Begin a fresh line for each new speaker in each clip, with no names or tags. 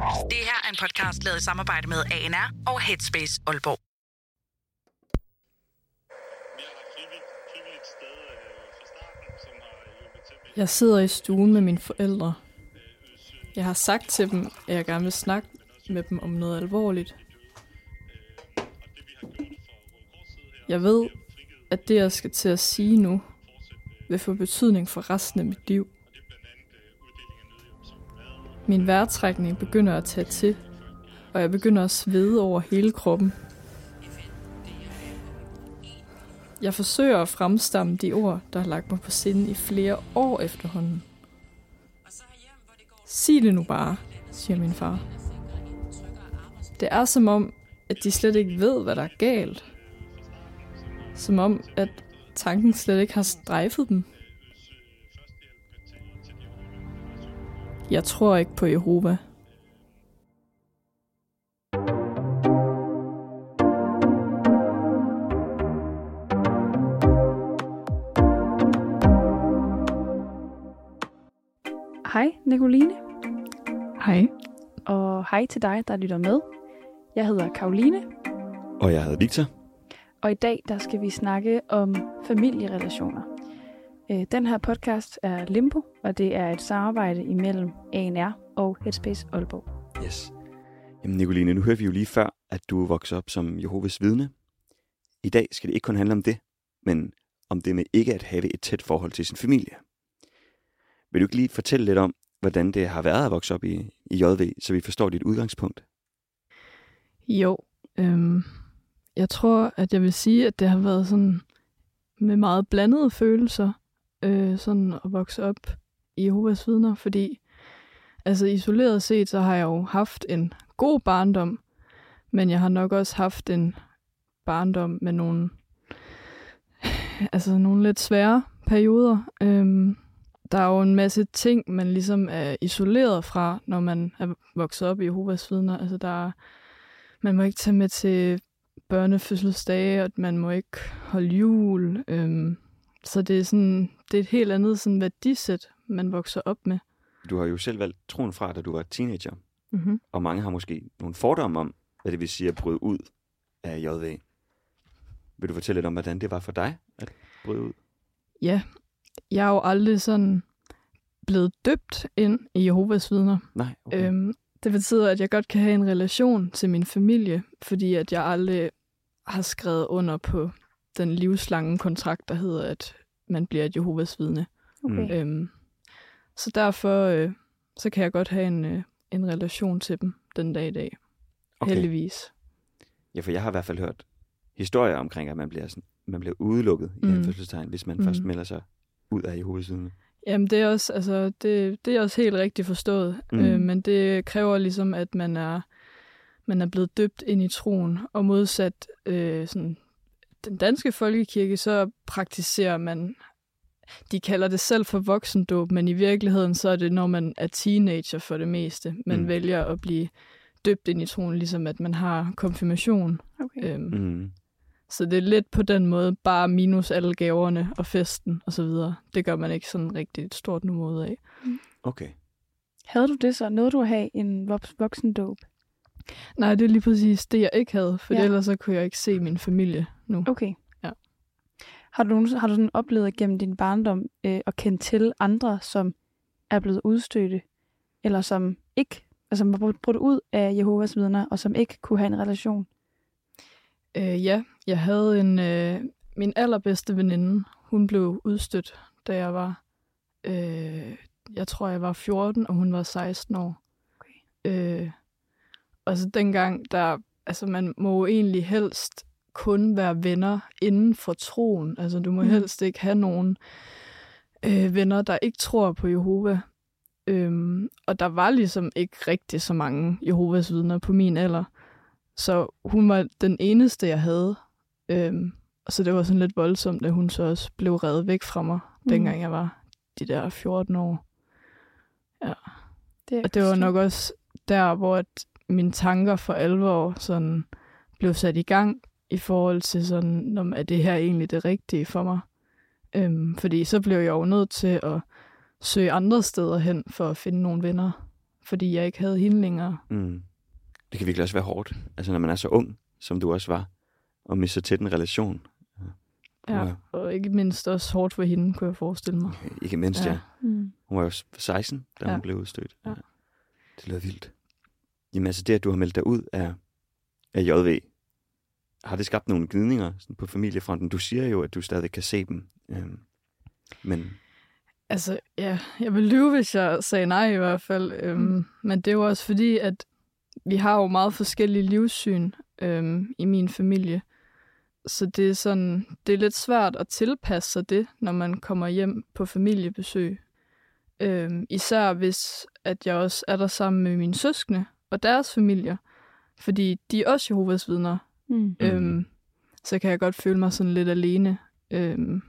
Det her er en podcast lavet i samarbejde med ANR og Headspace Aalborg.
Jeg sidder i stuen med mine forældre. Jeg har sagt til dem, at jeg gerne vil snakke med dem om noget alvorligt. Jeg ved, at det, jeg skal til at sige nu, vil få betydning for resten af mit liv. Min vejrtrækning begynder at tage til, og jeg begynder at svede over hele kroppen. Jeg forsøger at fremstamme de ord, der har lagt mig på sinde i flere år efterhånden. Sig det nu bare, siger min far. Det er som om, at de slet ikke ved, hvad der er galt. Som om, at tanken slet ikke har strejfet dem. Jeg tror ikke på Jehova.
Hej, Nicoline.
Hej.
Og hej til dig, der lytter med. Jeg hedder Karoline,
Og jeg hedder Victor.
og i dag der skal vi snakke om familierelationer. Øh, Den her podcast er Limbo, og det er et samarbejde imellem ANR og Headspace Aalborg.
Yes. Jamen Nicoline, nu hørte vi jo lige før, at du er vokset op som Jehovas vidne. I dag skal det ikke kun handle om det, men om det med ikke at have et tæt forhold til sin familie. Vil du ikke lige fortælle lidt om, hvordan det har været at vokse op i, i JV, så vi forstår dit udgangspunkt?
Jo, øhm, jeg tror, at jeg vil sige, at det har været sådan med meget blandede følelser, øh, sådan at vokse op i Jehovas vidner, fordi altså isoleret set, så har jeg jo haft en god barndom, men jeg har nok også haft en barndom med nogle, altså nogle lidt svære perioder. Øhm, der er jo en masse ting, man ligesom er isoleret fra, når man er vokset op i Jehovas vidner. Altså der er man må ikke tage med til børnefødselsdage, og man må ikke holde jul. Øhm, så det er, sådan, det er et helt andet sådan, værdisæt, man vokser op med.
Du har jo selv valgt troen fra, da du var teenager,
Mm-hmm.
og mange har måske nogle fordomme om, hvad det vil sige at bryde ud af JV. Vil du fortælle lidt om, hvordan det var for dig at bryde ud?
Ja, jeg er jo aldrig sådan blevet døbt ind i Jehovas vidner.
Nej, okay.
Øhm, det betyder, at jeg godt kan have en relation til min familie, fordi at jeg aldrig har skrevet under på den livslange kontrakt, der hedder, at man bliver et Jehovas vidne.
Okay.
Mm.
Øhm, så derfor øh, så kan jeg godt have en, øh, en relation til dem den dag i dag. Okay. Heldigvis.
Ja, for jeg har i hvert fald hørt historier omkring, at man bliver, sådan, man bliver udelukket i
Mm.
anførselstegn, hvis man
Mm.
først melder sig ud af Jehovas vidne.
Jamen det er også, altså, det, det er også helt rigtigt forstået.
Mm.
Øh, men det kræver ligesom, at man er, man er blevet døbt ind i troen. Og modsat øh, sådan, den danske folkekirke, så praktiserer man, de kalder det selv for voksendåb, men i virkeligheden så er det, når man er teenager for det meste. Man
Mm.
mm. vælger at blive døbt ind i troen, ligesom at man har konfirmation.
okay.
Øhm,
Mm.
Så det er lidt på den måde, bare minus alle gaverne og festen og så videre. Det gør man ikke sådan rigtig et stort nummer ud af.
Okay.
Havde du det så? Nåede du at have en voks- voksendåb?
Nej, det er lige præcis det, jeg ikke havde, for
Ja.
ellers så kunne jeg ikke se min familie nu.
Okay.
Ja.
Har du, har du sådan oplevet gennem din barndom øh, at kende til andre, som er blevet udstødte, eller som ikke, altså som var brudt- brudt ud af Jehovas vidner, og som ikke kunne have en relation?
Øh, ja, jeg havde en, øh, min allerbedste veninde, hun blev udstødt, da jeg var, øh, jeg tror jeg var 14, og hun var 16 år. Okay. Øh, og så dengang, der, altså man må jo egentlig helst kun være venner inden for troen. Altså du må
Mm.
helst ikke have nogen øh, venner, der ikke tror på Jehova. Øhm, og der var ligesom ikke rigtig så mange Jehovas vidner på min alder. Så hun var den eneste, jeg havde. Øhm, og så det var sådan lidt voldsomt, at hun så også blev reddet væk fra mig,
Mm.
dengang jeg var de der 14 år.
Det er
Og det var nok også der, hvor mine tanker for alvor sådan blev sat i gang i forhold til sådan, om er det her egentlig det rigtige for mig? Øhm, fordi så blev jeg jo nødt til at søge andre steder hen for at finde nogle venner. fordi jeg ikke havde hende længere.
Mm. Det kan virkelig også være hårdt, altså når man er så ung, som du også var, og mister tæt en relation.
Ja.
Ja.
Og ikke mindst også hårdt for hende, kunne jeg forestille mig.
Ikke mindst, ja.
Ja.
ja.
Mm.
Hun var jo 16, da
Ja.
hun blev udstødt.
Ja.
Det lyder vildt. Jamen altså det, at du har meldt dig ud af, af JV, har det skabt nogle gnidninger sådan på familiefronten? Du siger jo, at du stadig kan se dem. Øhm, men
Altså, ja, jeg vil lyve, hvis jeg sagde nej i hvert fald. Øhm,
Mm.
Men det er jo også fordi, at vi har jo meget forskellige livssyn øhm, i min familie. Så det er sådan, det er lidt svært at tilpasse sig det, når man kommer hjem på familiebesøg. Øhm, især hvis, at jeg også er der sammen med mine søskende og deres familier. Fordi de er også Jehovas vidner.
Mm.
Mm.
Øhm, så kan jeg godt føle mig sådan lidt alene. Øhm,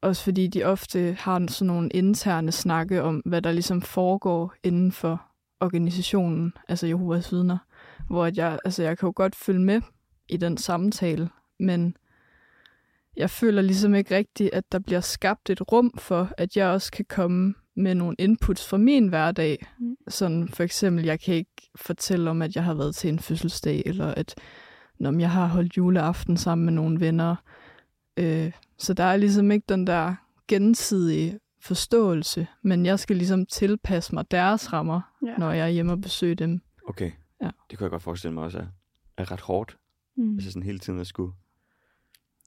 også fordi de ofte har sådan nogle interne snakke om, hvad der ligesom foregår inden for organisationen, altså Jehovas vidner. Hvor at jeg, altså jeg kan jo godt følge med i den samtale, men jeg føler ligesom ikke rigtigt, at der bliver skabt et rum for, at jeg også kan komme med nogle inputs fra min hverdag.
Mm.
Sådan for eksempel, jeg kan ikke fortælle om, at jeg har været til en fødselsdag, eller at når jeg har holdt juleaften sammen med nogle venner. Øh, så der er ligesom ikke den der gensidige forståelse, men jeg skal ligesom tilpasse mig deres rammer,
Ja.
når jeg er hjemme og besøger dem.
okay,
Ja.
det kunne jeg godt forestille mig også er, er ret hårdt.
Mm.
Altså sådan hele tiden at skulle,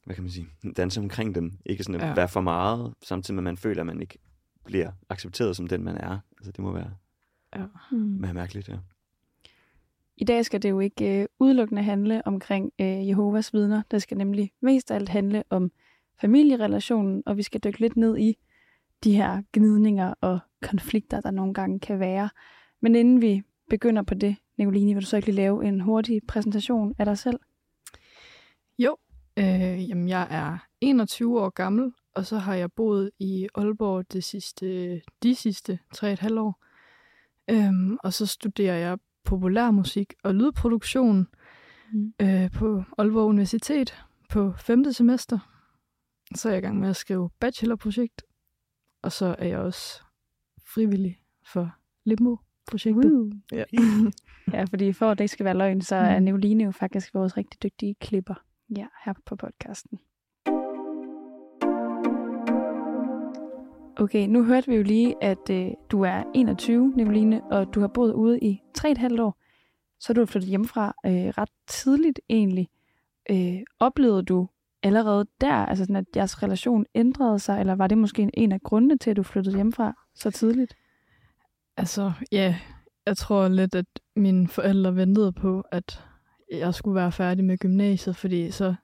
hvad kan man sige, danse omkring dem. Ikke sådan at
Ja.
være for meget, samtidig med at man føler, at man ikke bliver accepteret som den, man er. Altså det må være,
Mm.
være mærkeligt, ja.
I dag skal det jo ikke øh, udelukkende handle omkring øh, Jehovas vidner. Det skal nemlig mest af alt handle om familierelationen, og vi skal dykke lidt ned i de her gnidninger og konflikter, der nogle gange kan være. Men inden vi begynder på det, Nicoline, vil du så ikke lige lave en hurtig præsentation af dig selv?
Øh, jamen, jeg er 21 år gammel, og så har jeg boet i Aalborg det sidste, de sidste 3,5 år. Øhm, og så studerer jeg populærmusik og lydproduktion
Mm.
øh, på Aalborg Universitet på 5. semester. Så er jeg i gang med at skrive bachelorprojekt, og så er jeg også frivillig for Limbo-projektet.
Woo.
Ja.
Ja, fordi for at det ikke skal være løgn, så er
Mm.
Nicoline jo faktisk vores rigtig dygtige klipper ja, her på podcasten. Okay, nu hørte vi jo lige, at øh, du er 21, Nicoline, og du har boet ude i 3,5 år. Så er du flyttet hjemmefra øh, ret tidligt egentlig. Øh, oplevede du allerede der, altså sådan, at jeres relation ændrede sig, eller var det måske en af grundene til, at du flyttede hjemmefra så tidligt?
Altså, ja, jeg tror lidt, at mine forældre ventede på, at jeg skulle være færdig med gymnasiet, fordi så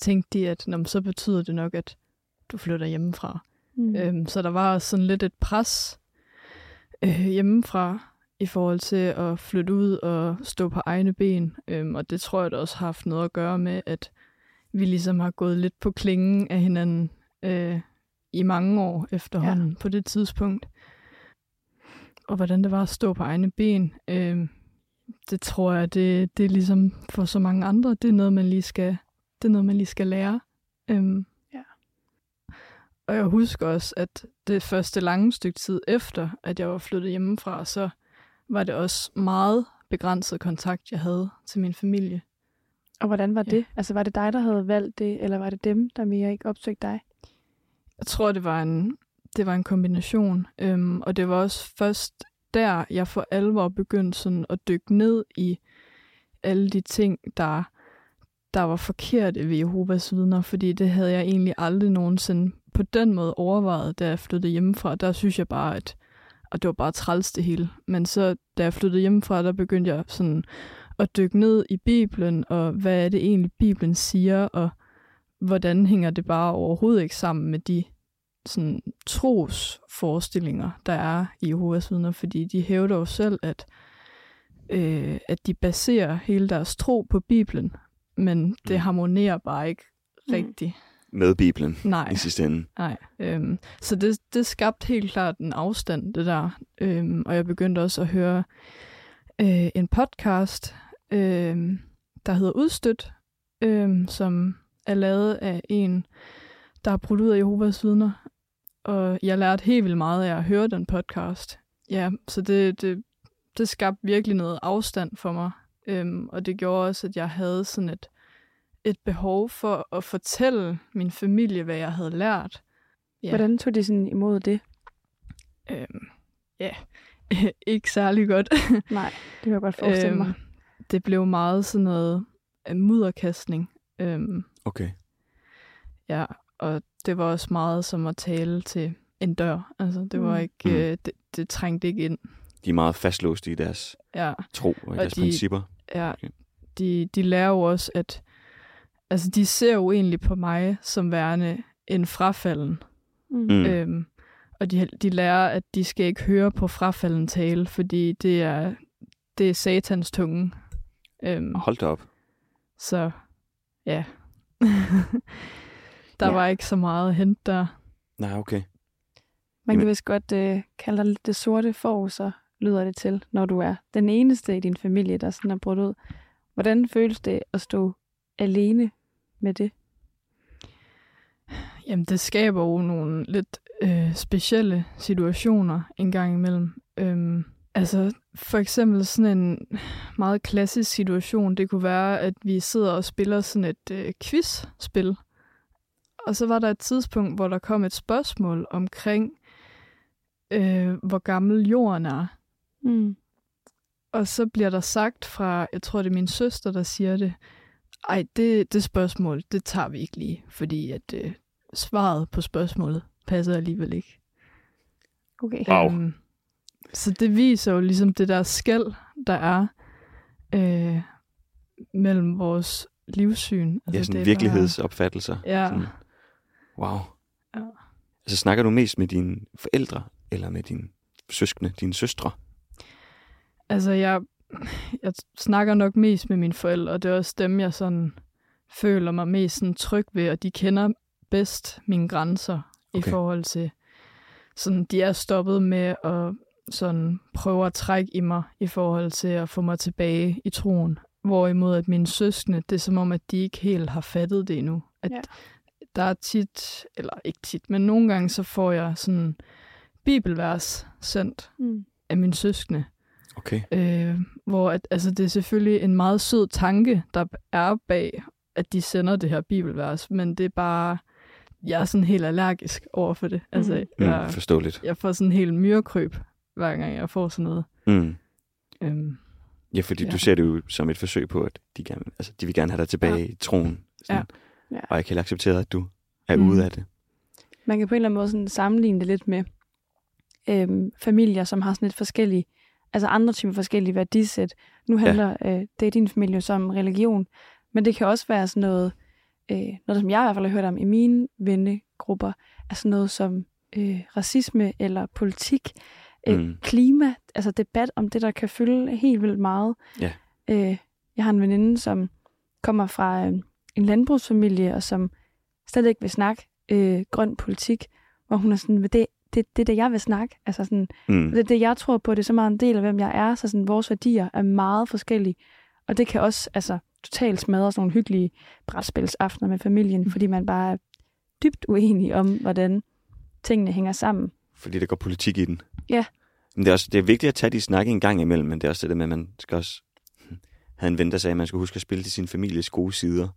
tænkte de, at Nå, så betyder det nok, at du flytter hjemmefra.
Mm.
Øhm, så der var sådan lidt et pres øh, hjemmefra i forhold til at flytte ud og stå på egne ben. Øhm, og det tror jeg da også har haft noget at gøre med, at vi ligesom har gået lidt på klingen af hinanden øh, i mange år efterhånden ja. på det tidspunkt. Og hvordan det var at stå på egne ben, øh, det tror jeg, det, det er ligesom for så mange andre, det er noget, man lige skal, det er noget, man lige skal lære. Øhm. Og jeg husker også, at det første lange stykke tid efter, at jeg var flyttet hjemmefra, så var det også meget begrænset kontakt, jeg havde til min familie.
Og hvordan var
Ja.
det? Altså var det dig, der havde valgt det, eller var det dem, der mere ikke opsøgte dig?
Jeg tror, det var en, det var en kombination. Øhm, og det var også først der, jeg for alvor begyndte sådan at dykke ned i alle de ting, der, der var forkerte ved Jehovas vidner, fordi det havde jeg egentlig aldrig nogensinde på den måde overvejet, da jeg flyttede hjemmefra. Der synes jeg bare, at og det var bare træls det hele. Men så, da jeg flyttede hjemmefra, der begyndte jeg sådan at dykke ned i Bibelen, og hvad er det egentlig, Bibelen siger, og hvordan hænger det bare overhovedet ikke sammen med de sådan trosforestillinger, der er i Jehovas vidner, fordi de hævder jo selv, at, øh, at de baserer hele deres tro på Bibelen, men det
Mm.
harmonerer bare ikke
Mm.
rigtigt.
Med Bibelen
Nej,
i sidste ende.
nej. Øhm, så det, det skabte helt klart en afstand, det der. Øhm, og jeg begyndte også at høre øh, en podcast, øh, der hedder Udstødt, øh, som er lavet af en, der har brudt ud af Jehovas vidner. Og jeg lærte helt vildt meget af at høre den podcast. ja, så det, det, det skabte virkelig noget afstand for mig. Øhm, og det gjorde også, at jeg havde sådan et, et behov for at fortælle min familie, hvad jeg havde lært.
Ja. Hvordan tog de sådan imod det?
Øhm, ja, ikke særlig godt.
Nej, det kan jeg godt forestille mig. Øhm,
det blev meget sådan noget mudderkastning. Øhm,
okay.
Ja, og det var også meget som at tale til en dør. Altså, det var mm. ikke, mm. øh, det, det trængte ikke ind.
De er meget fastlåste i deres ja. tro og, og deres de, principper.
Ja, okay. de, de lærer jo også, at altså, de ser jo egentlig på mig som værende en frafalden. Mm. mm. Øhm, og de, de lærer, at de skal ikke høre på frafalden tale, fordi det er, det er satans tunge.
Øhm, Hold da op.
Så ja. der ja. var ikke så meget at hente der.
Nej, okay.
Man kan vist godt uh, kalde dig lidt det sorte for, så lyder det til, når du er den eneste i din familie, der sådan er brudt ud. Hvordan føles det at stå alene med det?
Jamen, det skaber jo nogle lidt øh, specielle situationer en gang imellem. Øhm, altså, for eksempel sådan en meget klassisk situation, det kunne være, at vi sidder og spiller sådan et øh, quizspil. Og så var der et tidspunkt, hvor der kom et spørgsmål omkring, øh, hvor gammel jorden er. Mm. Og så bliver der sagt fra, jeg tror det er min søster, der siger det, ej, det, det spørgsmål, det tager vi ikke lige, fordi at øh, svaret på spørgsmålet passer alligevel ikke.
Okay.
Wow. Um,
så det viser jo ligesom det der skæld, der er øh, mellem vores livssyn.
Altså, ja, sådan det virkelighedsopfattelser.
Ja.
Sådan, wow. Ja. Altså snakker du mest med dine forældre, eller med dine søskende, dine søstre?
Altså, jeg, jeg snakker nok mest med mine forældre, og det er også dem, jeg sådan føler mig mest sådan tryg ved, og de kender bedst mine grænser okay. i forhold til, sådan, de er stoppet med at sådan prøve at trække i mig i forhold til at få mig tilbage i troen. Hvorimod at mine søskende, det er som om, at de ikke helt har fattet det endnu. At ja. der er tit, eller ikke tit, men nogle gange så får jeg sådan bibelvers sendt mm. af mine søskende.
Okay.
Øh, hvor at, altså, det er selvfølgelig en meget sød tanke, der er bag, at de sender det her bibelvers, men det er bare, jeg er sådan helt allergisk over for det. Mm. Altså,
mm,
jeg,
forståeligt.
Jeg får sådan helt myrekryb, hver gang jeg får sådan noget.
Mm. Øhm, ja, fordi ja. du ser det jo som et forsøg på, at de, gerne, altså, de vil gerne have dig tilbage ja. i troen. Sådan, ja. Og jeg kan acceptere, at du er mm. ude af det.
Man kan på en eller anden måde sådan sammenligne det lidt med øhm, familier, som har sådan lidt forskellige, altså andre typer forskellige værdisæt. Nu handler ja. øh, det er din familie som religion, men det kan også være sådan noget, øh, noget som jeg i hvert fald har hørt om i mine vennegrupper, er sådan noget som øh, racisme eller politik, øh, mm. klima, altså debat om det, der kan fylde helt vildt meget.
Ja.
Øh, jeg har en veninde, som kommer fra øh, en landbrugsfamilie, og som slet ikke vil snakke øh, grøn politik, hvor hun er sådan, det, det, det er det, jeg vil snakke. Altså sådan, mm. det det, jeg tror på, det er så meget en del af, hvem jeg er, så sådan, vores værdier er meget forskellige. Og det kan også altså, totalt smadre sådan nogle hyggelige brætspilsaftener med familien, mm. fordi man bare er dybt uenig om, hvordan tingene hænger sammen.
Fordi der går politik i den.
Ja.
Men det er, også, det er vigtigt at tage de snakke en gang imellem, men det er også det med, at man skal også have en ven, der sagde, at man skal huske at spille til sin families gode sider.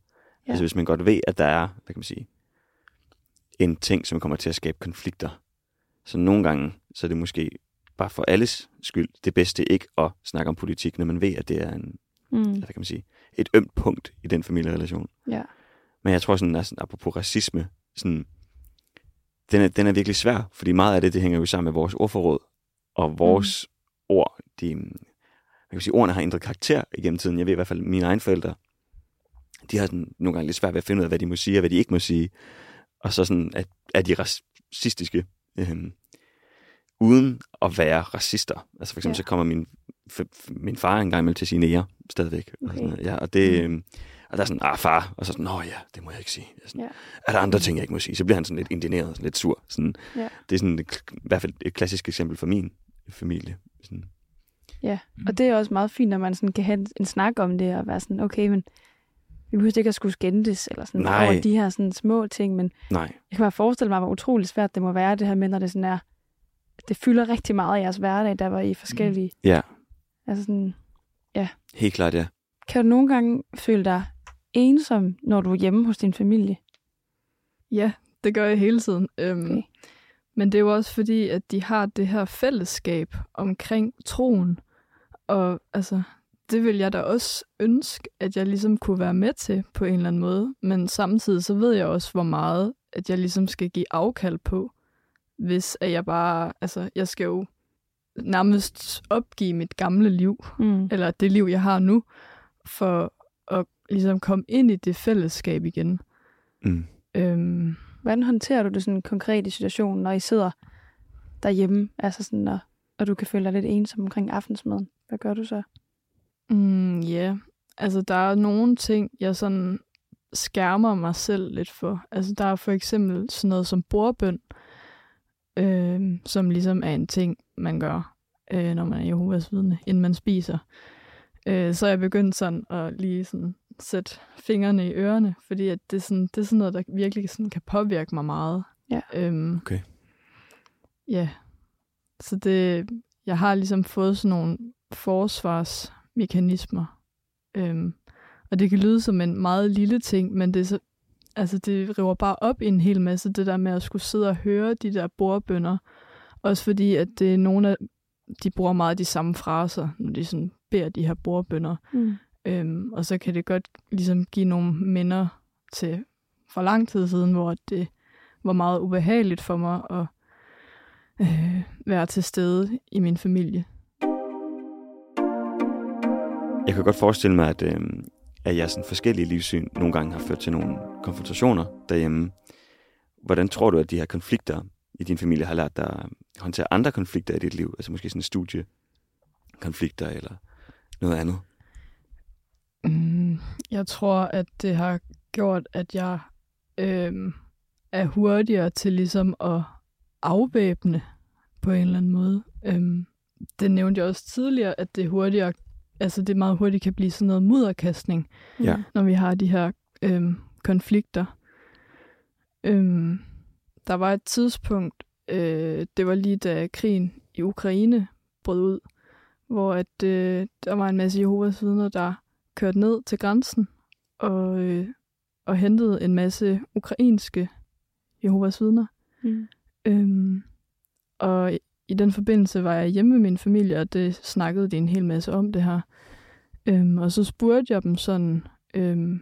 Ja. Altså hvis man godt ved, at der er, hvad kan man sige, en ting, som kommer til at skabe konflikter. Så nogle gange, så er det måske bare for alles skyld det bedste ikke at snakke om politik, når man ved, at det er en, mm. hvad kan man sige, et ømt punkt i den familierelation.
Ja.
Men jeg tror sådan, at sådan, apropos racisme, sådan, den, er, den er virkelig svær, fordi meget af det, det hænger jo sammen med vores ordforråd, og vores mm. ord, de, man kan sige, ordene har ændret karakter igennem tiden. Jeg ved i hvert fald, mine egne forældre, de har sådan, nogle gange lidt svært ved at finde ud af, hvad de må sige, og hvad de ikke må sige. Og så sådan, at, er de racistiske, øhm, uden at være racister. Altså for eksempel, ja. så kommer min, min far engang imellem til sine nære, stadigvæk. Okay. Og, sådan, ja, og det, mm. Øhm, og der er sådan, ah far, og så sådan, nå ja, det må jeg ikke sige. Jeg sådan, ja. Er der andre ting, jeg ikke må sige? Så bliver han sådan lidt indineret, sådan lidt sur. Sådan, ja. Det er sådan et, i hvert fald et klassisk eksempel for min familie. Sådan.
Ja, mm. og det er også meget fint, når man sådan kan have en snak om det, og være sådan, okay, men vi behøver ikke at skulle skændes, eller sådan, Nej. over de her sådan, små ting, men
Nej.
jeg kan bare forestille mig, hvor utrolig svært det må være, det her med, når det sådan er det fylder rigtig meget i jeres hverdag, der var I forskellige.
Ja,
Altså sådan,
helt klart ja.
kan du nogle gange føle dig ensom, når du er hjemme hos din familie?
Ja, det gør jeg hele tiden. Øhm,
Okay.
Men det er jo også fordi, at de har det her fællesskab omkring troen. Og altså, det vil jeg da også ønske, at jeg ligesom kunne være med til på en eller anden måde. Men samtidig så ved jeg også, hvor meget, at jeg ligesom skal give afkald på, hvis at jeg bare, altså, jeg skal jo nærmest opgive mit gamle liv,
Mm.
eller det liv, jeg har nu, for at ligesom komme ind i det fællesskab igen.
Mm.
Øhm,
Hvordan håndterer du det sådan konkret i situationen, når I sidder derhjemme, altså sådan, og, og du kan føle dig lidt ensom omkring aftensmaden? Hvad gør du så?
Mm, ja, yeah. altså der er nogle ting, jeg sådan skærmer mig selv lidt for. Altså der er for eksempel sådan noget som bordbøn, øh, som ligesom er en ting, man gør, øh, når man er Jehovas vidne, inden man spiser. Øh, så er jeg begyndt sådan at lige sådan sætte fingrene i ørerne, fordi at det, er sådan, det er sådan noget, der virkelig sådan kan påvirke mig meget.
Ja.
Øhm,
Okay.
Ja, så det, jeg har ligesom fået sådan nogle forsvarsmekanismer. Øhm, og det kan lyde som en meget lille ting, men det, er så, altså det river bare op i en hel masse, det der med at skulle sidde og høre de der bordbønder. Også fordi, at det er nogle af, de bruger meget de samme fraser, når de sådan beder de her bordbønder.
Mm.
Øhm, og så kan det godt ligesom give nogle minder til for lang tid siden, hvor det var meget ubehageligt for mig at øh, være til stede i min familie.
Jeg kan godt forestille mig, at, øh, at jeres forskellige livssyn nogle gange har ført til nogle konfrontationer derhjemme. Hvordan tror du, at de her konflikter i din familie har lært dig at håndtere andre konflikter i dit liv? Altså måske sådan studiekonflikter eller noget andet?
Mm, jeg tror, at det har gjort, at jeg øh, er hurtigere til ligesom at afvæbne på en eller anden måde. Øh, det nævnte jeg også tidligere, at det hurtigere, altså det meget hurtigt kan blive sådan noget mudderkastning,
Ja.
når vi har de her øhm, konflikter. Øhm, der var et tidspunkt, øh, det var lige da krigen i Ukraine brød ud, hvor at, øh, der var en masse Jehovas vidner, der kørte ned til grænsen og, øh, og hentede en masse ukrainske Jehovas vidner.
Mm.
Øhm, og i- den forbindelse var jeg hjemme med min familie, og det snakkede de en hel masse om det her. Øhm, og så spurgte jeg dem sådan, øhm,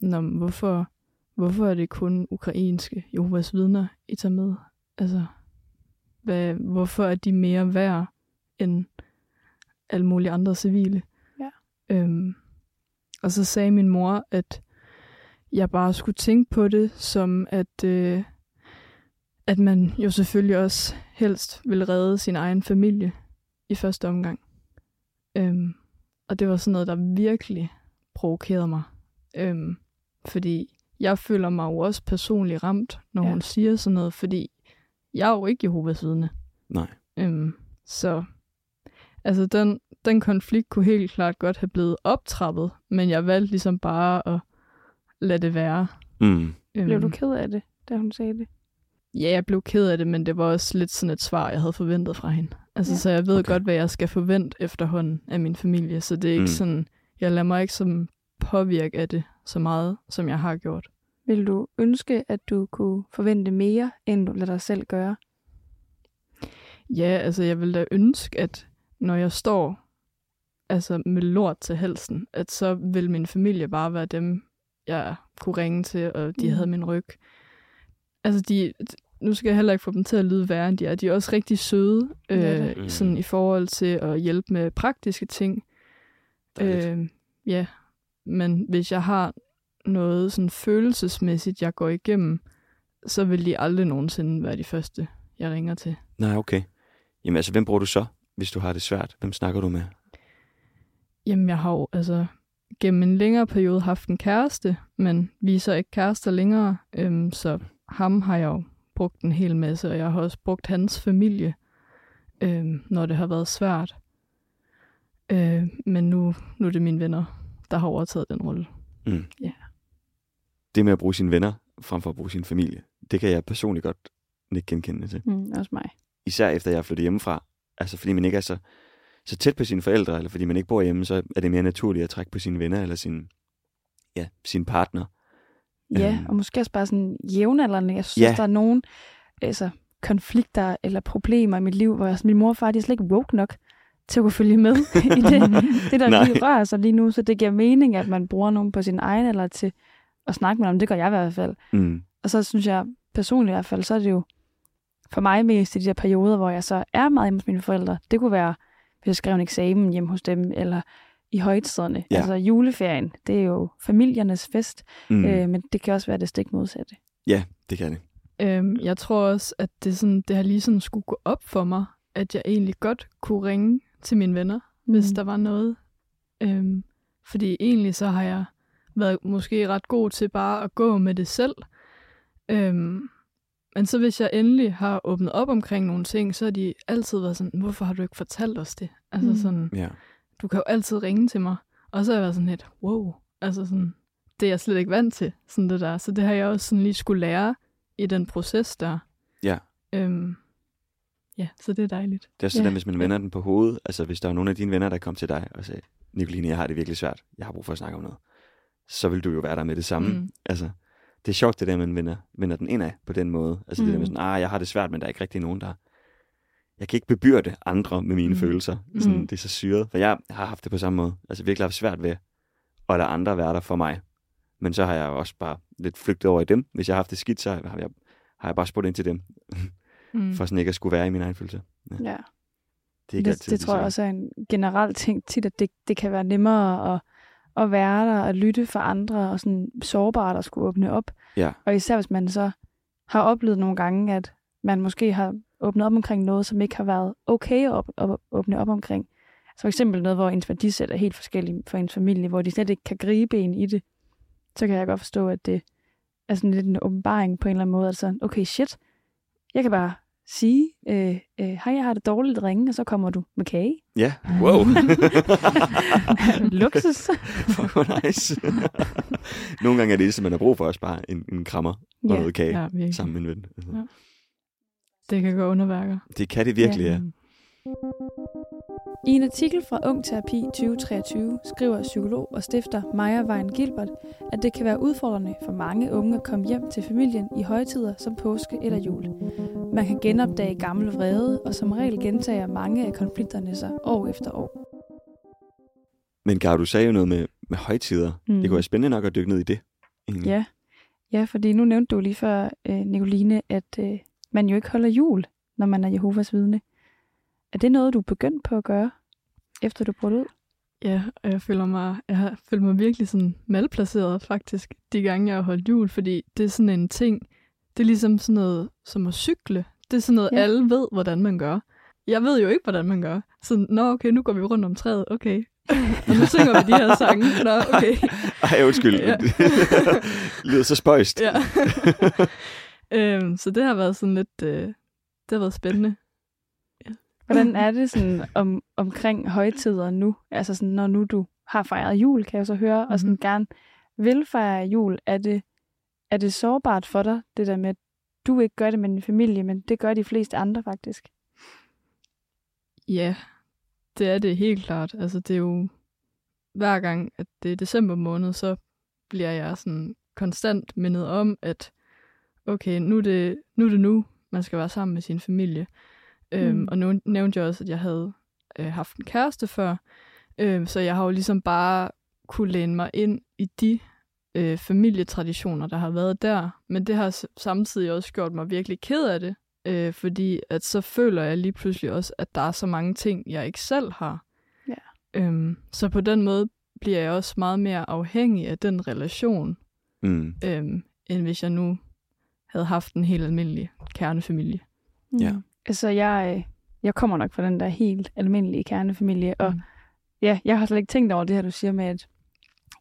Nå, hvorfor, hvorfor er det kun ukrainske Jehovas vidner, I tager med? Altså, hvad, hvorfor er de mere værd end alle mulige andre civile?
Ja.
Øhm, og så sagde min mor, at jeg bare skulle tænke på det som, at, øh, at man jo selvfølgelig også helst vil redde sin egen familie i første omgang. Øhm, og det var sådan noget, der virkelig provokerede mig. Øhm, fordi jeg føler mig jo også personligt ramt, når
Ja.
hun siger sådan noget, fordi jeg er jo ikke Jehovas vidne.
Nej.
Øhm, så altså den, den konflikt kunne helt klart godt have blevet optrappet, men jeg valgte ligesom bare at lade det være.
Mm.
Blev du
Øhm,
ked af det, da hun sagde det?
Ja, jeg blev ked af det, men det var også lidt sådan et svar, jeg havde forventet fra hende. Altså,
Ja.
så jeg ved
Okay.
godt, hvad jeg skal forvente efterhånden af min familie, så det er ikke
Mm.
sådan, jeg lader mig ikke som påvirke af det så meget, som jeg har gjort.
Vil du ønske, at du kunne forvente mere, end du lader dig selv gøre?
Ja, altså jeg vil da ønske, at når jeg står altså med lort til halsen, at så vil min familie bare være dem, jeg kunne ringe til, og de
mm.
havde min ryg. Altså de, nu skal jeg heller ikke få dem til at lyde værre, end de er. De er også rigtig søde, øh,
Mm.
sådan i forhold til at hjælpe med praktiske ting.
Dejligt.
Øh, ja, men hvis jeg har noget sådan følelsesmæssigt, jeg går igennem, så vil de aldrig nogensinde være de første, jeg ringer til.
Nej, okay. Jamen altså, hvem bruger du så, hvis du har det svært? Hvem snakker du med?
Jamen, jeg har jo altså gennem en længere periode haft en kæreste, men vi er så ikke kærester længere, øhm, så ham har jeg jo brugt en hel masse, og jeg har også brugt hans familie, øhm, når det har været svært. Øh, men nu, nu er det mine venner, der har overtaget den rolle.
Mm.
Ja.
Det med at bruge sine venner, frem for at bruge sin familie, det kan jeg personligt godt ikke genkende til.
Mm, også mig.
især efter jeg er flyttet hjemmefra. Altså fordi man ikke er så, så tæt på sine forældre, eller fordi man ikke bor hjemme, så er det mere naturligt at trække på sine venner eller sin, ja, sin partner.
Ja,
Øhm.
og måske også bare sådan jævnaldrende. Jeg synes,
Ja.
ja. der er nogen altså, konflikter eller problemer i mit liv, hvor jeg, min mor og far de er slet ikke woke nok til at kunne følge med i det, det der
Nej.
lige rører sig lige nu. Så det giver mening, at man bruger nogen på sin egen eller til at snakke med dem. Det gør jeg i hvert fald.
Mm.
Og så synes jeg personligt i hvert fald, så er det jo for mig mest i de der perioder, hvor jeg så er meget hjemme hos mine forældre. Det kunne være, hvis jeg skrev en eksamen hjemme hos dem, eller i højtiderne.
Ja.
Altså juleferien, det er jo familiernes fest,
Mm.
øh, men det kan også være det stik modsatte.
Ja, det kan det.
Øhm, jeg tror også, at det, sådan, det har lige sådan skulle gå op for mig, at jeg egentlig godt kunne ringe til mine venner, mm. hvis der var noget. Øhm, fordi egentlig så har jeg været måske ret god til bare at gå med det selv. Øhm, men så hvis jeg endelig har åbnet op omkring nogle ting, så har de altid været sådan, hvorfor har du ikke fortalt os det? Altså
Mm.
sådan,
Ja.
Du kan jo altid ringe til mig. Og så har jeg været sådan lidt, wow, altså sådan, det er jeg slet ikke vant til, sådan det der. Så det har jeg også sådan lige skulle lære i den proces der.
Ja.
Øhm, ja, så det er dejligt.
Det er også
Ja.
sådan, hvis man vender den på hovedet. Altså, hvis der var nogle af dine venner, der kom til dig og sagde, Nicoline, jeg har det virkelig svært. Jeg har brug for at snakke om noget. Så vil du jo være der med det samme.
Mm.
Altså, det er sjovt, det der, man vender, vender den ind af på den måde. Altså, det der med
Mm.
sådan, ah, jeg har det svært, men der er ikke rigtig nogen, der... Jeg kan ikke bebyrde andre med mine
Mm.
følelser. Sådan,
Mm.
Det er så syret. For jeg har haft det på samme måde. Altså, virkelig haft svært ved at lade andre være der for mig. Men så har jeg også bare lidt flygtet over i dem. Hvis jeg har haft det skidt, så har jeg, har jeg bare spurgt ind til dem.
Mm.
For sådan ikke at skulle være i min egen følelse.
Ja.
Det er ikke
det,
altid
det tror jeg
så-
også er en generel ting tit, at det, det kan være nemmere at, at være der og lytte for andre og sådan sårbart at skulle åbne op.
Ja.
Og især hvis man så har oplevet nogle gange, at man måske har åbnet op omkring noget, som ikke har været okay at op, op, åbne op omkring. Så for eksempel noget, hvor ens værdisæt er helt forskellige for ens familie, hvor de slet ikke kan gribe en i det. Så kan jeg godt forstå, at det er sådan lidt en åbenbaring på en eller anden måde. Altså, okay, shit, jeg kan bare sige, øh, øh, hej, jeg har det dårligt ringe, og så kommer du med kage.
Ja, wow.
Luksus.
Hvor nice. Nogle gange er det som man har brug for også bare en, en krammer og
Ja.
noget kage
Ja, virkelig.
sammen med en ven. Altså,
Ja. Det kan gøre underværker.
Det kan det virkelig, ja.
Mm.
I en artikel fra Ung Terapi 2023 skriver psykolog og stifter Maja Wein Gilbert, at det kan være udfordrende for mange unge at komme hjem til familien i højtider som påske eller jul. Man kan genopdage gamle vrede, og som regel gentager mange af konflikterne sig år efter år.
Men Gar, du sagde jo noget med, med højtider. Mm.
Mm.
Det kunne være spændende nok at dykke ned i det. egentlig.
Ja, ja fordi nu nævnte du lige før, øh, Nicoline, at øh, man jo ikke holder jul, når man er Jehovas vidne. Er det noget, du er begyndt på at gøre, efter du brugte ud?
Ja, og jeg føler mig, jeg har følt mig virkelig sådan malplaceret faktisk, de gange jeg har holdt jul, fordi det er sådan en ting, det er ligesom sådan noget som at cykle. Det er sådan noget,
Ja.
alle ved, hvordan man gør. Jeg ved jo ikke, hvordan man gør. Så, nå okay, nu går vi rundt om træet, okay. og nu synger vi de her sange. Nå, okay.
Ej, undskyld.
Ja.
det lyder så spøjst.
Ja. øhm, så det har været sådan lidt, øh, det har været spændende.
Hvordan er det sådan om, omkring højtider nu? Altså sådan, når nu du har fejret jul, kan jeg så høre, mm-hmm. og sådan gerne vil fejre jul. Er det, er det sårbart for dig, det der med, at du ikke gør det med din familie, men det gør de fleste andre faktisk?
Ja, det er det helt klart. Altså, det er jo hver gang, at det er december måned, så bliver jeg sådan konstant mindet om, at okay, nu er det nu, er det nu man skal være sammen med sin familie. Mm. Øhm,
Mm.
og nu nævnte jeg også, at jeg havde øh, haft en kæreste før, øhm, så jeg har jo ligesom bare kunne læne mig ind i de øh, familietraditioner, der har været der. Men det har samtidig også gjort mig virkelig ked af det, øh, fordi at så føler jeg lige pludselig også, at der er så mange ting, jeg ikke selv har.
Ja.
Øhm, så på den måde bliver jeg også meget mere afhængig af den relation,
Mm.
øhm, end hvis jeg nu havde haft en helt almindelig kernefamilie.
Ja.
Mm. Altså, jeg, øh, jeg kommer nok fra den der helt almindelige kernefamilie, og
Mm.
ja, jeg har slet ikke tænkt over det her, du siger med, at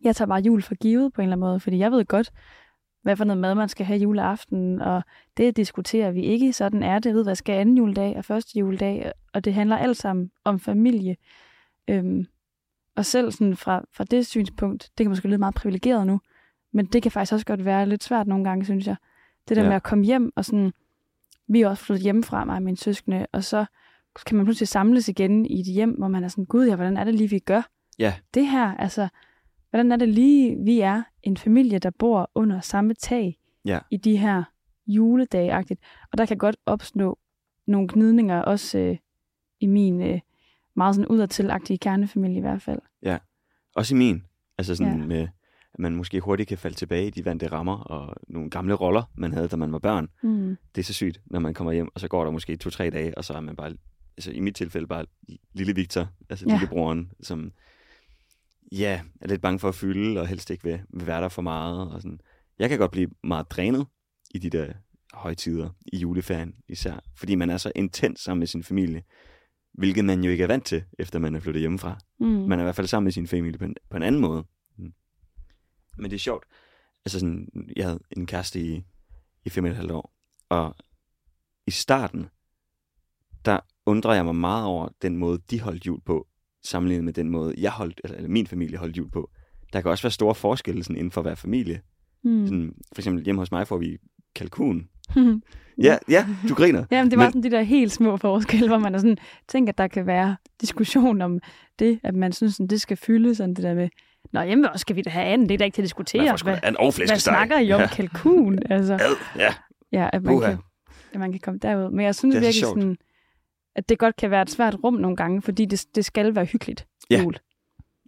jeg tager bare jul for givet på en eller anden måde, fordi jeg ved godt, hvad for noget mad man skal have juleaften, og det diskuterer vi ikke. Sådan er det. Jeg ved, hvad skal anden juledag og første juledag, og det handler alt sammen om familie. Øhm, og selv sådan fra, fra det synspunkt, det kan måske lyde meget privilegeret nu, men det kan faktisk også godt være lidt svært nogle gange, synes jeg. Det der
Ja.
ja. med at komme hjem og sådan vi er også flyttet hjemmefra, mig og mine søskende, og så kan man pludselig samles igen i et hjem, hvor man er sådan, gud ja, hvordan er det lige, vi gør
Ja.
det her? Altså, hvordan er det lige, vi er en familie, der bor under samme tag
Ja.
i de her juledage-agtigt. Og der kan godt opstå nogle gnidninger, også øh, i min øh, meget sådan udadtil-agtige kernefamilie i hvert fald.
Også i min. Altså sådan
Ja.
med, at man måske hurtigt kan falde tilbage i de vante rammer og nogle gamle roller, man havde, da man var børn.
Mm.
Det er så sygt, når man kommer hjem, og så går der måske to-tre dage, og så er man bare, altså i mit tilfælde bare lille Victor, altså
Ja.
lillebroren, som ja, er lidt bange for at fylde, og helst ikke vil, vil være der for meget. Og sådan. Jeg kan godt blive meget drænet i de der højtider, i juleferien især, fordi man er så intens sammen med sin familie, hvilket man jo ikke er vant til, efter man er flyttet hjemmefra.
Mm.
Man er i hvert fald sammen med sin familie på en, på en anden måde. Men det er sjovt. Altså sådan, jeg havde en kæreste i, i fem og et halvt år, og i starten, der undrer jeg mig meget over den måde, de holdt jul på, sammenlignet med den måde, jeg holdt, eller, eller min familie holdt jul på. Der kan også være store forskelle sådan, inden for hver familie.
Mm.
Sådan, for eksempel hjemme hos mig får vi kalkun. Ja, ja, du griner.
Jamen, det var
Men-
sådan de der helt små forskelle, hvor man er sådan, tænker, at der kan være diskussion om det, at man synes, at det skal fylde sådan det der med, Nå, hjemme også skal vi da have anden, det er da ikke til at diskutere.
Man
Hvad,
og
hvad snakker I om
Ja.
kalkun? Altså,
Ad, ja.
ja, at man, kan, at man kan komme derud. Men jeg synes
Det
virkelig
sjovt.
sådan, at det godt kan være et svært rum nogle gange, fordi det, det skal være hyggeligt.
Ja.
Jul.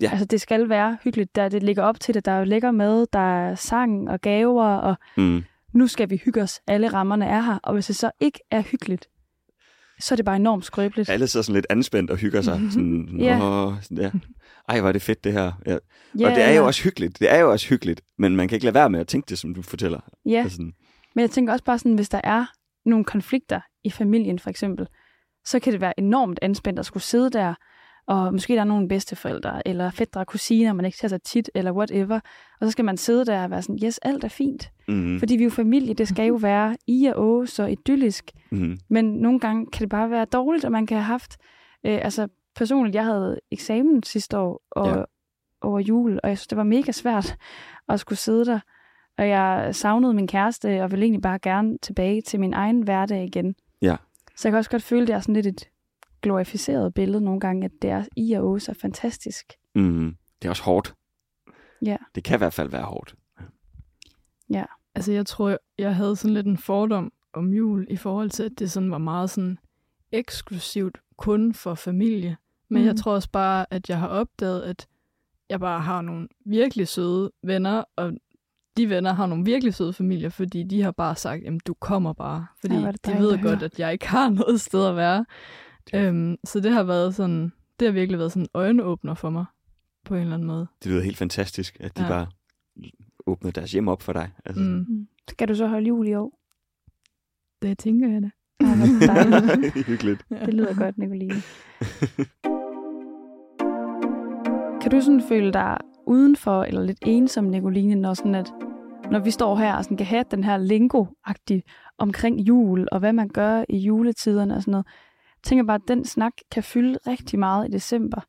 Ja.
Altså, det skal være hyggeligt. Der, det ligger op til det. Der er jo lækker mad, der er sang og gaver, og
Mm.
nu skal vi hygge os. Alle rammerne er her. Og hvis det så ikke er hyggeligt, så er det bare enormt skrøbeligt.
Alle sidder sådan lidt anspændt og hygger sig. Sådan,
Ja.
Åh, der. Ej, hvor er det fedt det her. Ja.
Ja,
og det er jo
eller-
også hyggeligt. Det er jo også hyggeligt. Men man kan ikke lade være med at tænke det, som du fortæller.
Ja,
Altså, sådan,
men jeg tænker også bare sådan, hvis der er nogle konflikter i familien for eksempel, så kan det være enormt anspændt at skulle sidde der, og måske der er nogle bedsteforældre, eller fædre og kusiner, man ikke ser så tit, eller whatever, og så skal man sidde der og være sådan, yes, alt er fint.
mm,
Fordi vi er jo familie, det skal jo være i og å, så idyllisk.
mm,
Men nogle gange kan det bare være dårligt, og man kan have haft... Øh, altså personligt, jeg havde eksamen sidste år og,
Ja.
ja. over jul, og jeg synes, det var mega svært at skulle sidde der. Og jeg savnede min kæreste, og ville egentlig bare gerne tilbage til min egen hverdag igen.
Ja.
Så jeg kan også godt føle, at det er sådan lidt et glorificeret billede nogle gange, at det er i og å så fantastisk.
mm. Det er også hårdt.
Ja.
Det kan i hvert fald være hårdt.
Altså, jeg tror, jeg havde sådan lidt en fordom om jul i forhold til, at det sådan var meget sådan eksklusivt kun for familie. Men mm. jeg tror også bare, at jeg har opdaget, at jeg bare har nogle virkelig søde venner, og de venner har nogle virkelig søde familier, fordi de har bare sagt, jamen du kommer bare. Fordi
er det
de ved godt, at jeg ikke har noget sted at være. Øhm, så det har været sådan, det har virkelig været sådan en øjenåbner for mig, på en eller anden måde.
Det lyder helt fantastisk, at de
Ja.
bare åbner deres hjem op for dig. Altså,
Mm.
Mm. Skal du så holde jul i år?
Det tænker jeg da.
Hyggeligt.
Det lyder godt, Nicoline. kan du sådan føle dig udenfor eller lidt ensom, Nicoline, når, sådan at, når vi står her og sådan kan have den her lingo omkring jul, og hvad man gør i juletiderne og sådan noget. Jeg tænker bare, at den snak kan fylde rigtig meget i december.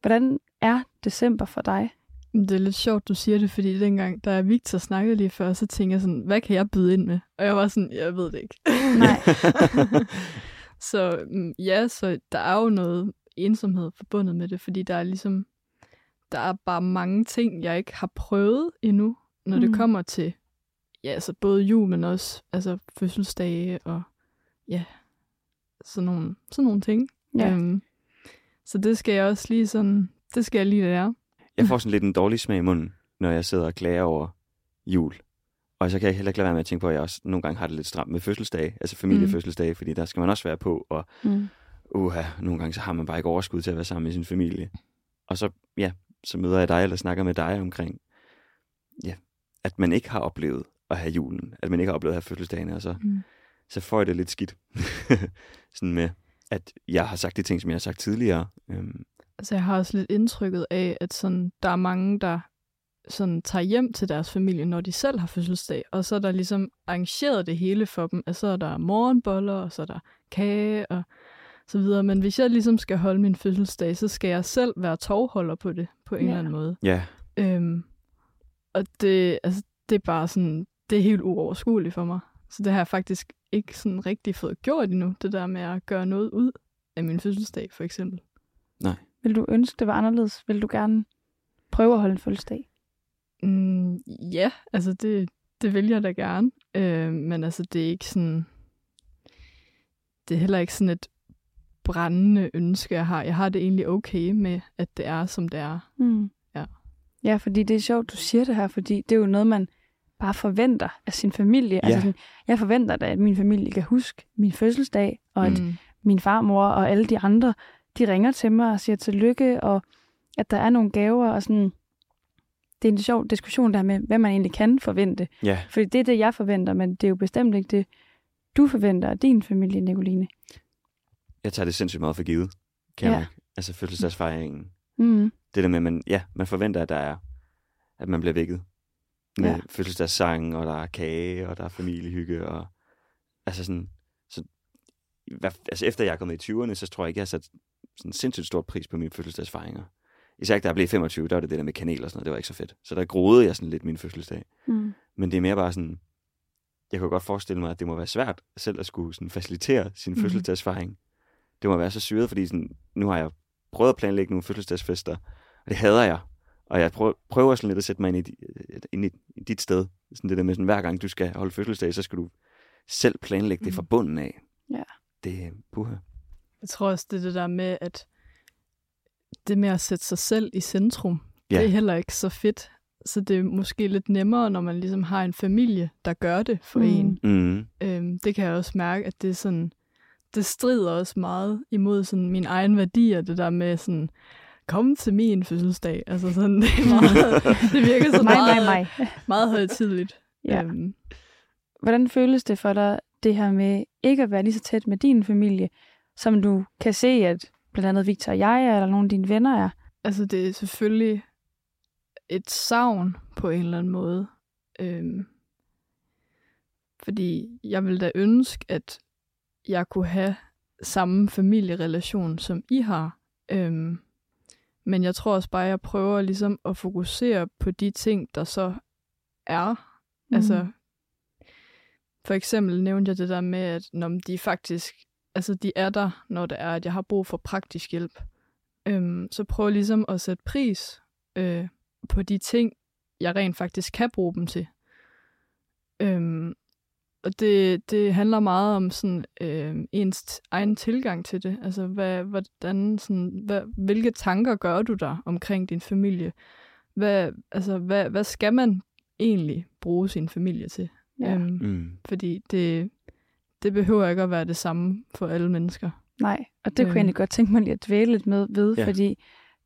Hvordan er december for dig?
Det er lidt sjovt, du siger det, fordi dengang, da Victor snakkede lige før, så tænkte jeg sådan, hvad kan jeg byde ind med? Og jeg var sådan, jeg ved det ikke.
Nej.
så mm, ja, så der er jo noget ensomhed forbundet med det, fordi der er ligesom, der er bare mange ting, jeg ikke har prøvet endnu, når. Mm. det kommer til, ja, altså både jul, men også altså fødselsdage og ja, sådan nogle, sådan nogle ting.
Ja.
Øhm, så det skal jeg også lige sådan, det skal jeg lige lære.
Jeg får sådan lidt en dårlig smag i munden, når jeg sidder og klager over jul. Og så kan jeg heller ikke lade være med at tænke på, at jeg også nogle gange har det lidt stramt med fødselsdage, altså familiefødselsdage, fordi der skal man også være på, og
Mm.
uha, nogle gange så har man bare ikke overskud til at være sammen med sin familie. Og så, ja, så møder jeg dig, eller snakker med dig omkring, ja, at man ikke har oplevet at have julen, at man ikke har oplevet at have fødselsdagene, og så,
Mm.
Så får jeg det lidt skidt. Sådan med, at jeg har sagt de ting, som jeg har sagt tidligere. Øhm,
Altså, jeg har også lidt indtrykket af, at sådan, der er mange, der sådan, tager hjem til deres familie, når de selv har fødselsdag, og så er der ligesom arrangeret det hele for dem. Altså, så er der morgenboller, og så er der kage, og så videre. Men hvis jeg ligesom skal holde min fødselsdag, så skal jeg selv være tovholder på det, på en
Ja.
eller anden måde.
ja,
Øhm, og det, altså, det er bare sådan, det er helt uoverskueligt for mig. Så det har jeg faktisk ikke sådan rigtig fået gjort endnu, det der med at gøre noget ud af min fødselsdag, for eksempel.
Vil du ønske, det var anderledes? Vil du gerne prøve at holde en fødselsdag?
Mm, ja, altså det, det vil jeg da gerne. Øh, men altså, det er ikke sådan... Det er heller ikke sådan et brændende ønske, jeg har. Jeg har det egentlig okay med, at det er, som det er.
Mm.
Ja.
Ja, fordi det er sjovt, du siger det her, fordi det er jo noget, man bare forventer af sin familie.
Ja.
Altså sådan, jeg forventer da, at min familie kan huske min fødselsdag, og at
Mm.
min farmor og alle de andre, de ringer til mig og siger tillykke, og at der er nogle gaver, og sådan, det er en sjov diskussion der med, hvad man egentlig kan forvente.
Ja,
Fordi det er det, jeg forventer, men det er jo bestemt ikke det, du forventer af din familie, Nicoline.
jeg tager det sindssygt meget for givet, kan
Ja.
jeg. Altså fødselsdagsfejringen.
Mm.
Det der med, at man, ja, man forventer, at der er, at man bliver vækket. Med
Ja.
fødselsdagssang, og der er kage, og der er familiehygge, og altså sådan, så, hvad, altså efter jeg er kommet i 20'erne, så tror jeg ikke, jeg har sat sådan sindssygt stort pris på mine fødselsdagsfejringer. Især ikke, da jeg blev 25, der var det det der med kanel og sådan noget, det var ikke så fedt. Så der groede jeg sådan lidt min fødselsdag.
Mm.
Men det er mere bare sådan, jeg kunne godt forestille mig, at det må være svært selv at skulle sådan facilitere sin
Mhm.
fødselsdagsfejring. Det må være så syret, fordi sådan, nu har jeg prøvet at planlægge nogle fødselsdagsfester, og det hader jeg. Og jeg prøver, prøver sådan lidt at sætte mig ind i, di- ind i, i dit sted. Sådan det der med, sådan, hver gang du skal holde fødselsdag, så skal du selv planlægge det fra
Mhm.
bunden af.
Ja.
Det er puha.
Jeg tror også, det er det der med, at det med at sætte sig selv i centrum,
Ja.
det er heller ikke så fedt. Så det er måske lidt nemmere, når man ligesom har en familie, der gør det for
Mm.
mm. en.
Mm.
Øhm, det kan jeg også mærke, at det er sådan, det strider også meget imod sådan mine egne værdier, det der med sådan, kom til min fødselsdag. Altså sådan, det, er meget, det virker så meget,
mig, mig.
meget højtidligt.
Ja.
Øhm,
Hvordan føles det for dig, det her med ikke at være lige så tæt med din familie, som du kan se, at blandt andet Victor og jeg er, eller nogle af dine venner er?
altså det er selvfølgelig et savn på en eller anden måde. Øhm, fordi jeg vil da ønske, at jeg kunne have samme familierelation, som I har. Øhm, men jeg tror også bare, at jeg prøver ligesom at fokusere på de ting, der så er. Mm. Altså, for eksempel nævnte jeg det der med, at når de faktisk, altså de er der, når det er, at jeg har brug for praktisk hjælp. Øhm, så prøv ligesom at sætte pris øh, på de ting, jeg rent faktisk kan bruge dem til. Øhm, og det, det handler meget om sådan, øh, ens egen tilgang til det. Altså, hvad, hvordan, sådan, hvad, hvilke tanker gør du der omkring din familie? Hvad, altså, hvad, hvad skal man egentlig bruge sin familie til?
Ja.
Øhm,
Mm.
fordi det, det behøver ikke at være det samme for alle mennesker.
Nej, og det kunne jeg
Øhm.
egentlig godt tænke mig lige at dvæle lidt med ved,
Ja.
fordi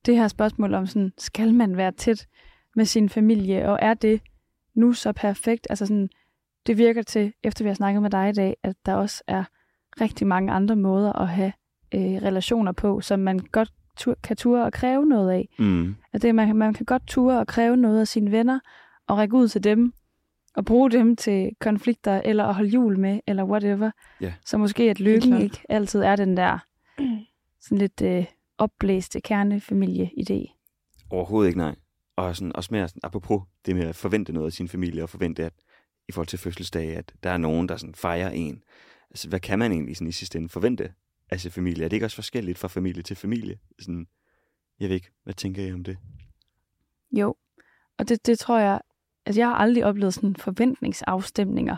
det her spørgsmål om sådan, skal man være tæt med sin familie, og er det nu så perfekt? Altså sådan, det virker til, efter vi har snakket med dig i dag, at der også er rigtig mange andre måder at have øh, relationer på, som man godt tur, kan ture og kræve noget af.
Mm.
At det, man, man kan godt ture og kræve noget af sine venner, og række ud til dem, og bruge dem til konflikter, eller at holde jul med, eller whatever.
Ja.
Så måske at lykken ikke altid er den der sådan lidt øh, opblæste kernefamilie-idé.
Overhovedet ikke, nej. Og sådan, også mere sådan, apropos det med at forvente noget af sin familie, og forvente, at i forhold til fødselsdag, at der er nogen, der sådan fejrer en. Altså, hvad kan man egentlig sådan i sidste ende forvente af sin familie? Er det ikke også forskelligt fra familie til familie? Sådan, jeg ved ikke, hvad tænker I om det?
Jo, og det, det tror jeg, altså jeg har aldrig oplevet sådan forventningsafstemninger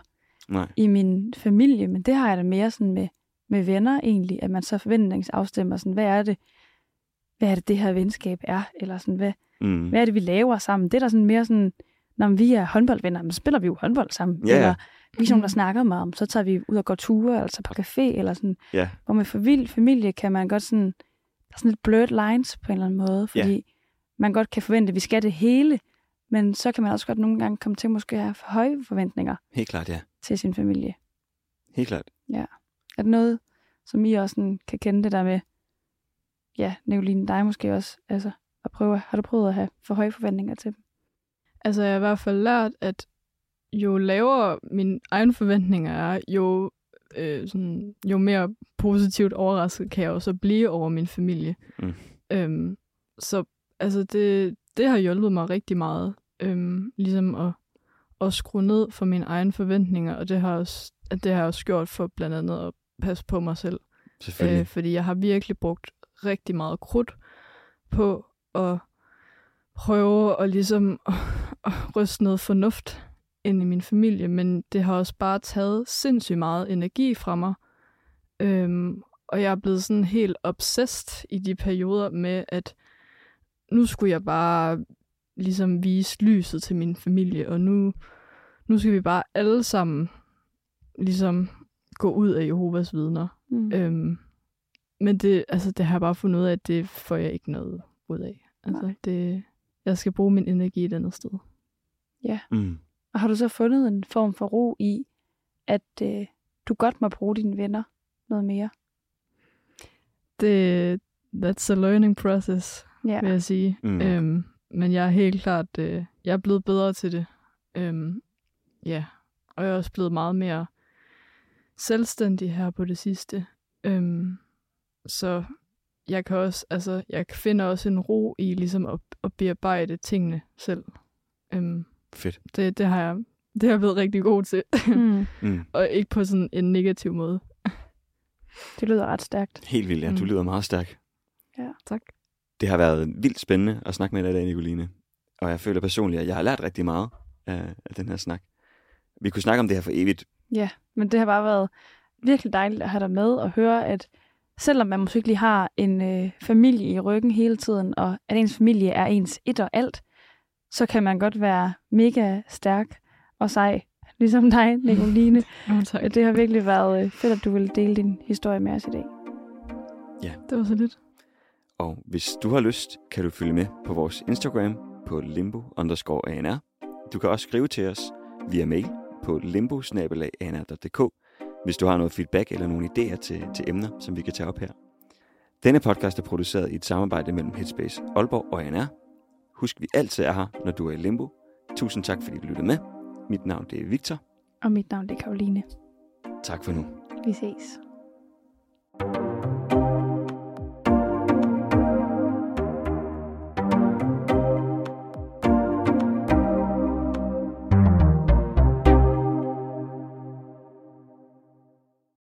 Nej.
i min familie, men det har jeg da mere sådan med, med venner egentlig, at man så forventningsafstemmer sådan, hvad er det, hvad er det, det her venskab er, eller sådan, hvad,
Mm.
hvad er det, vi laver sammen? Det er der sådan mere sådan, når vi er håndboldvenner, så spiller vi jo håndbold sammen.
Ja, ja.
Eller vi er sådan der
Mm.
snakker meget om, så tager vi ud og går ture, eller tager på café, eller sådan.
Ja.
Hvor med familie, familie kan man godt sådan, der er sådan lidt blurred lines på en eller anden måde, fordi man godt kan forvente, at vi skal det hele, men så kan man også godt nogle gange komme til måske at have for høje forventninger
Helt klart, ja.
til sin familie.
Helt klart.
Er det noget, som I også sådan kan kende det der med, ja, Nicoline, dig måske også, altså at prøve, har du prøvet at have for høje forventninger til dem?
Altså, jeg har i hvert fald lært, at jo lavere mine egne forventninger er, jo, øh, sådan, jo mere positivt overrasket kan jeg jo så blive over min familie.
Mm.
Øhm, så altså, det, det har hjulpet mig rigtig meget, øhm, ligesom at, at skrue ned for mine egne forventninger, og det har også det har jeg også gjort for blandt andet at passe på mig selv. Øh, fordi jeg har virkelig brugt rigtig meget krudt på at prøve at ligesom at, at ryste noget fornuft ind i min familie, men det har også bare taget sindssygt meget energi fra mig. Øhm, og jeg er blevet sådan helt obsessed i de perioder med, at nu skulle jeg bare ligesom vise lyset til min familie, og nu, nu skal vi bare alle sammen ligesom gå ud af Jehovas vidner.
Mm.
Øhm, men det, altså, det har jeg bare fundet ud af, at det får jeg ikke noget ud af. Altså,
Nej.
det, jeg skal bruge min energi et andet sted.
Mm.
Og har du så fundet en form for ro i, at øh, du godt må bruge dine venner noget mere?
Det, that's a learning process,
Ja.
vil jeg sige.
Mm.
Øhm, men jeg er helt klart, øh, jeg er blevet bedre til det. Øhm, ja, og jeg er også blevet meget mere selvstændig her på det sidste. Øhm, så jeg kan også, altså, jeg finder også en ro i ligesom at, at bearbejde tingene selv. Øhm,
Fedt.
det, det har jeg, det har jeg blevet rigtig god til.
Mm.
Mm.
og ikke på sådan en negativ måde.
Det lyder ret stærkt.
Helt vildt, ja. Du
Mm.
lyder meget stærk.
Tak.
Det har været vildt spændende at snakke med dig i dag, Nicoline. Og jeg føler personligt, at jeg har lært rigtig meget af, af den her snak. Vi kunne snakke om det her for evigt.
Ja, men det har bare været virkelig dejligt at have dig med og høre, at selvom man måske ikke lige har en øh, familie i ryggen hele tiden, og at ens familie er ens et og alt, så kan man godt være mega stærk og sej, ligesom dig, Nicoline.
Oh, tak.
det har virkelig været øh, fedt, at du ville dele din historie med os i dag.
Det var så lidt.
Og hvis du har lyst, kan du følge med på vores Instagram på limbo. Du kan også skrive til os via mail på limbo hvis du har noget feedback eller nogle idéer til, til emner, som vi kan tage op her. Denne podcast er produceret i et samarbejde mellem Headspace Aalborg og ANR. Husk, vi altid er her, når du er i limbo. Tusind tak, fordi du lyttede med. Mit navn det er Victor.
Og mit navn det er Karoline.
Tak for nu.
Vi ses.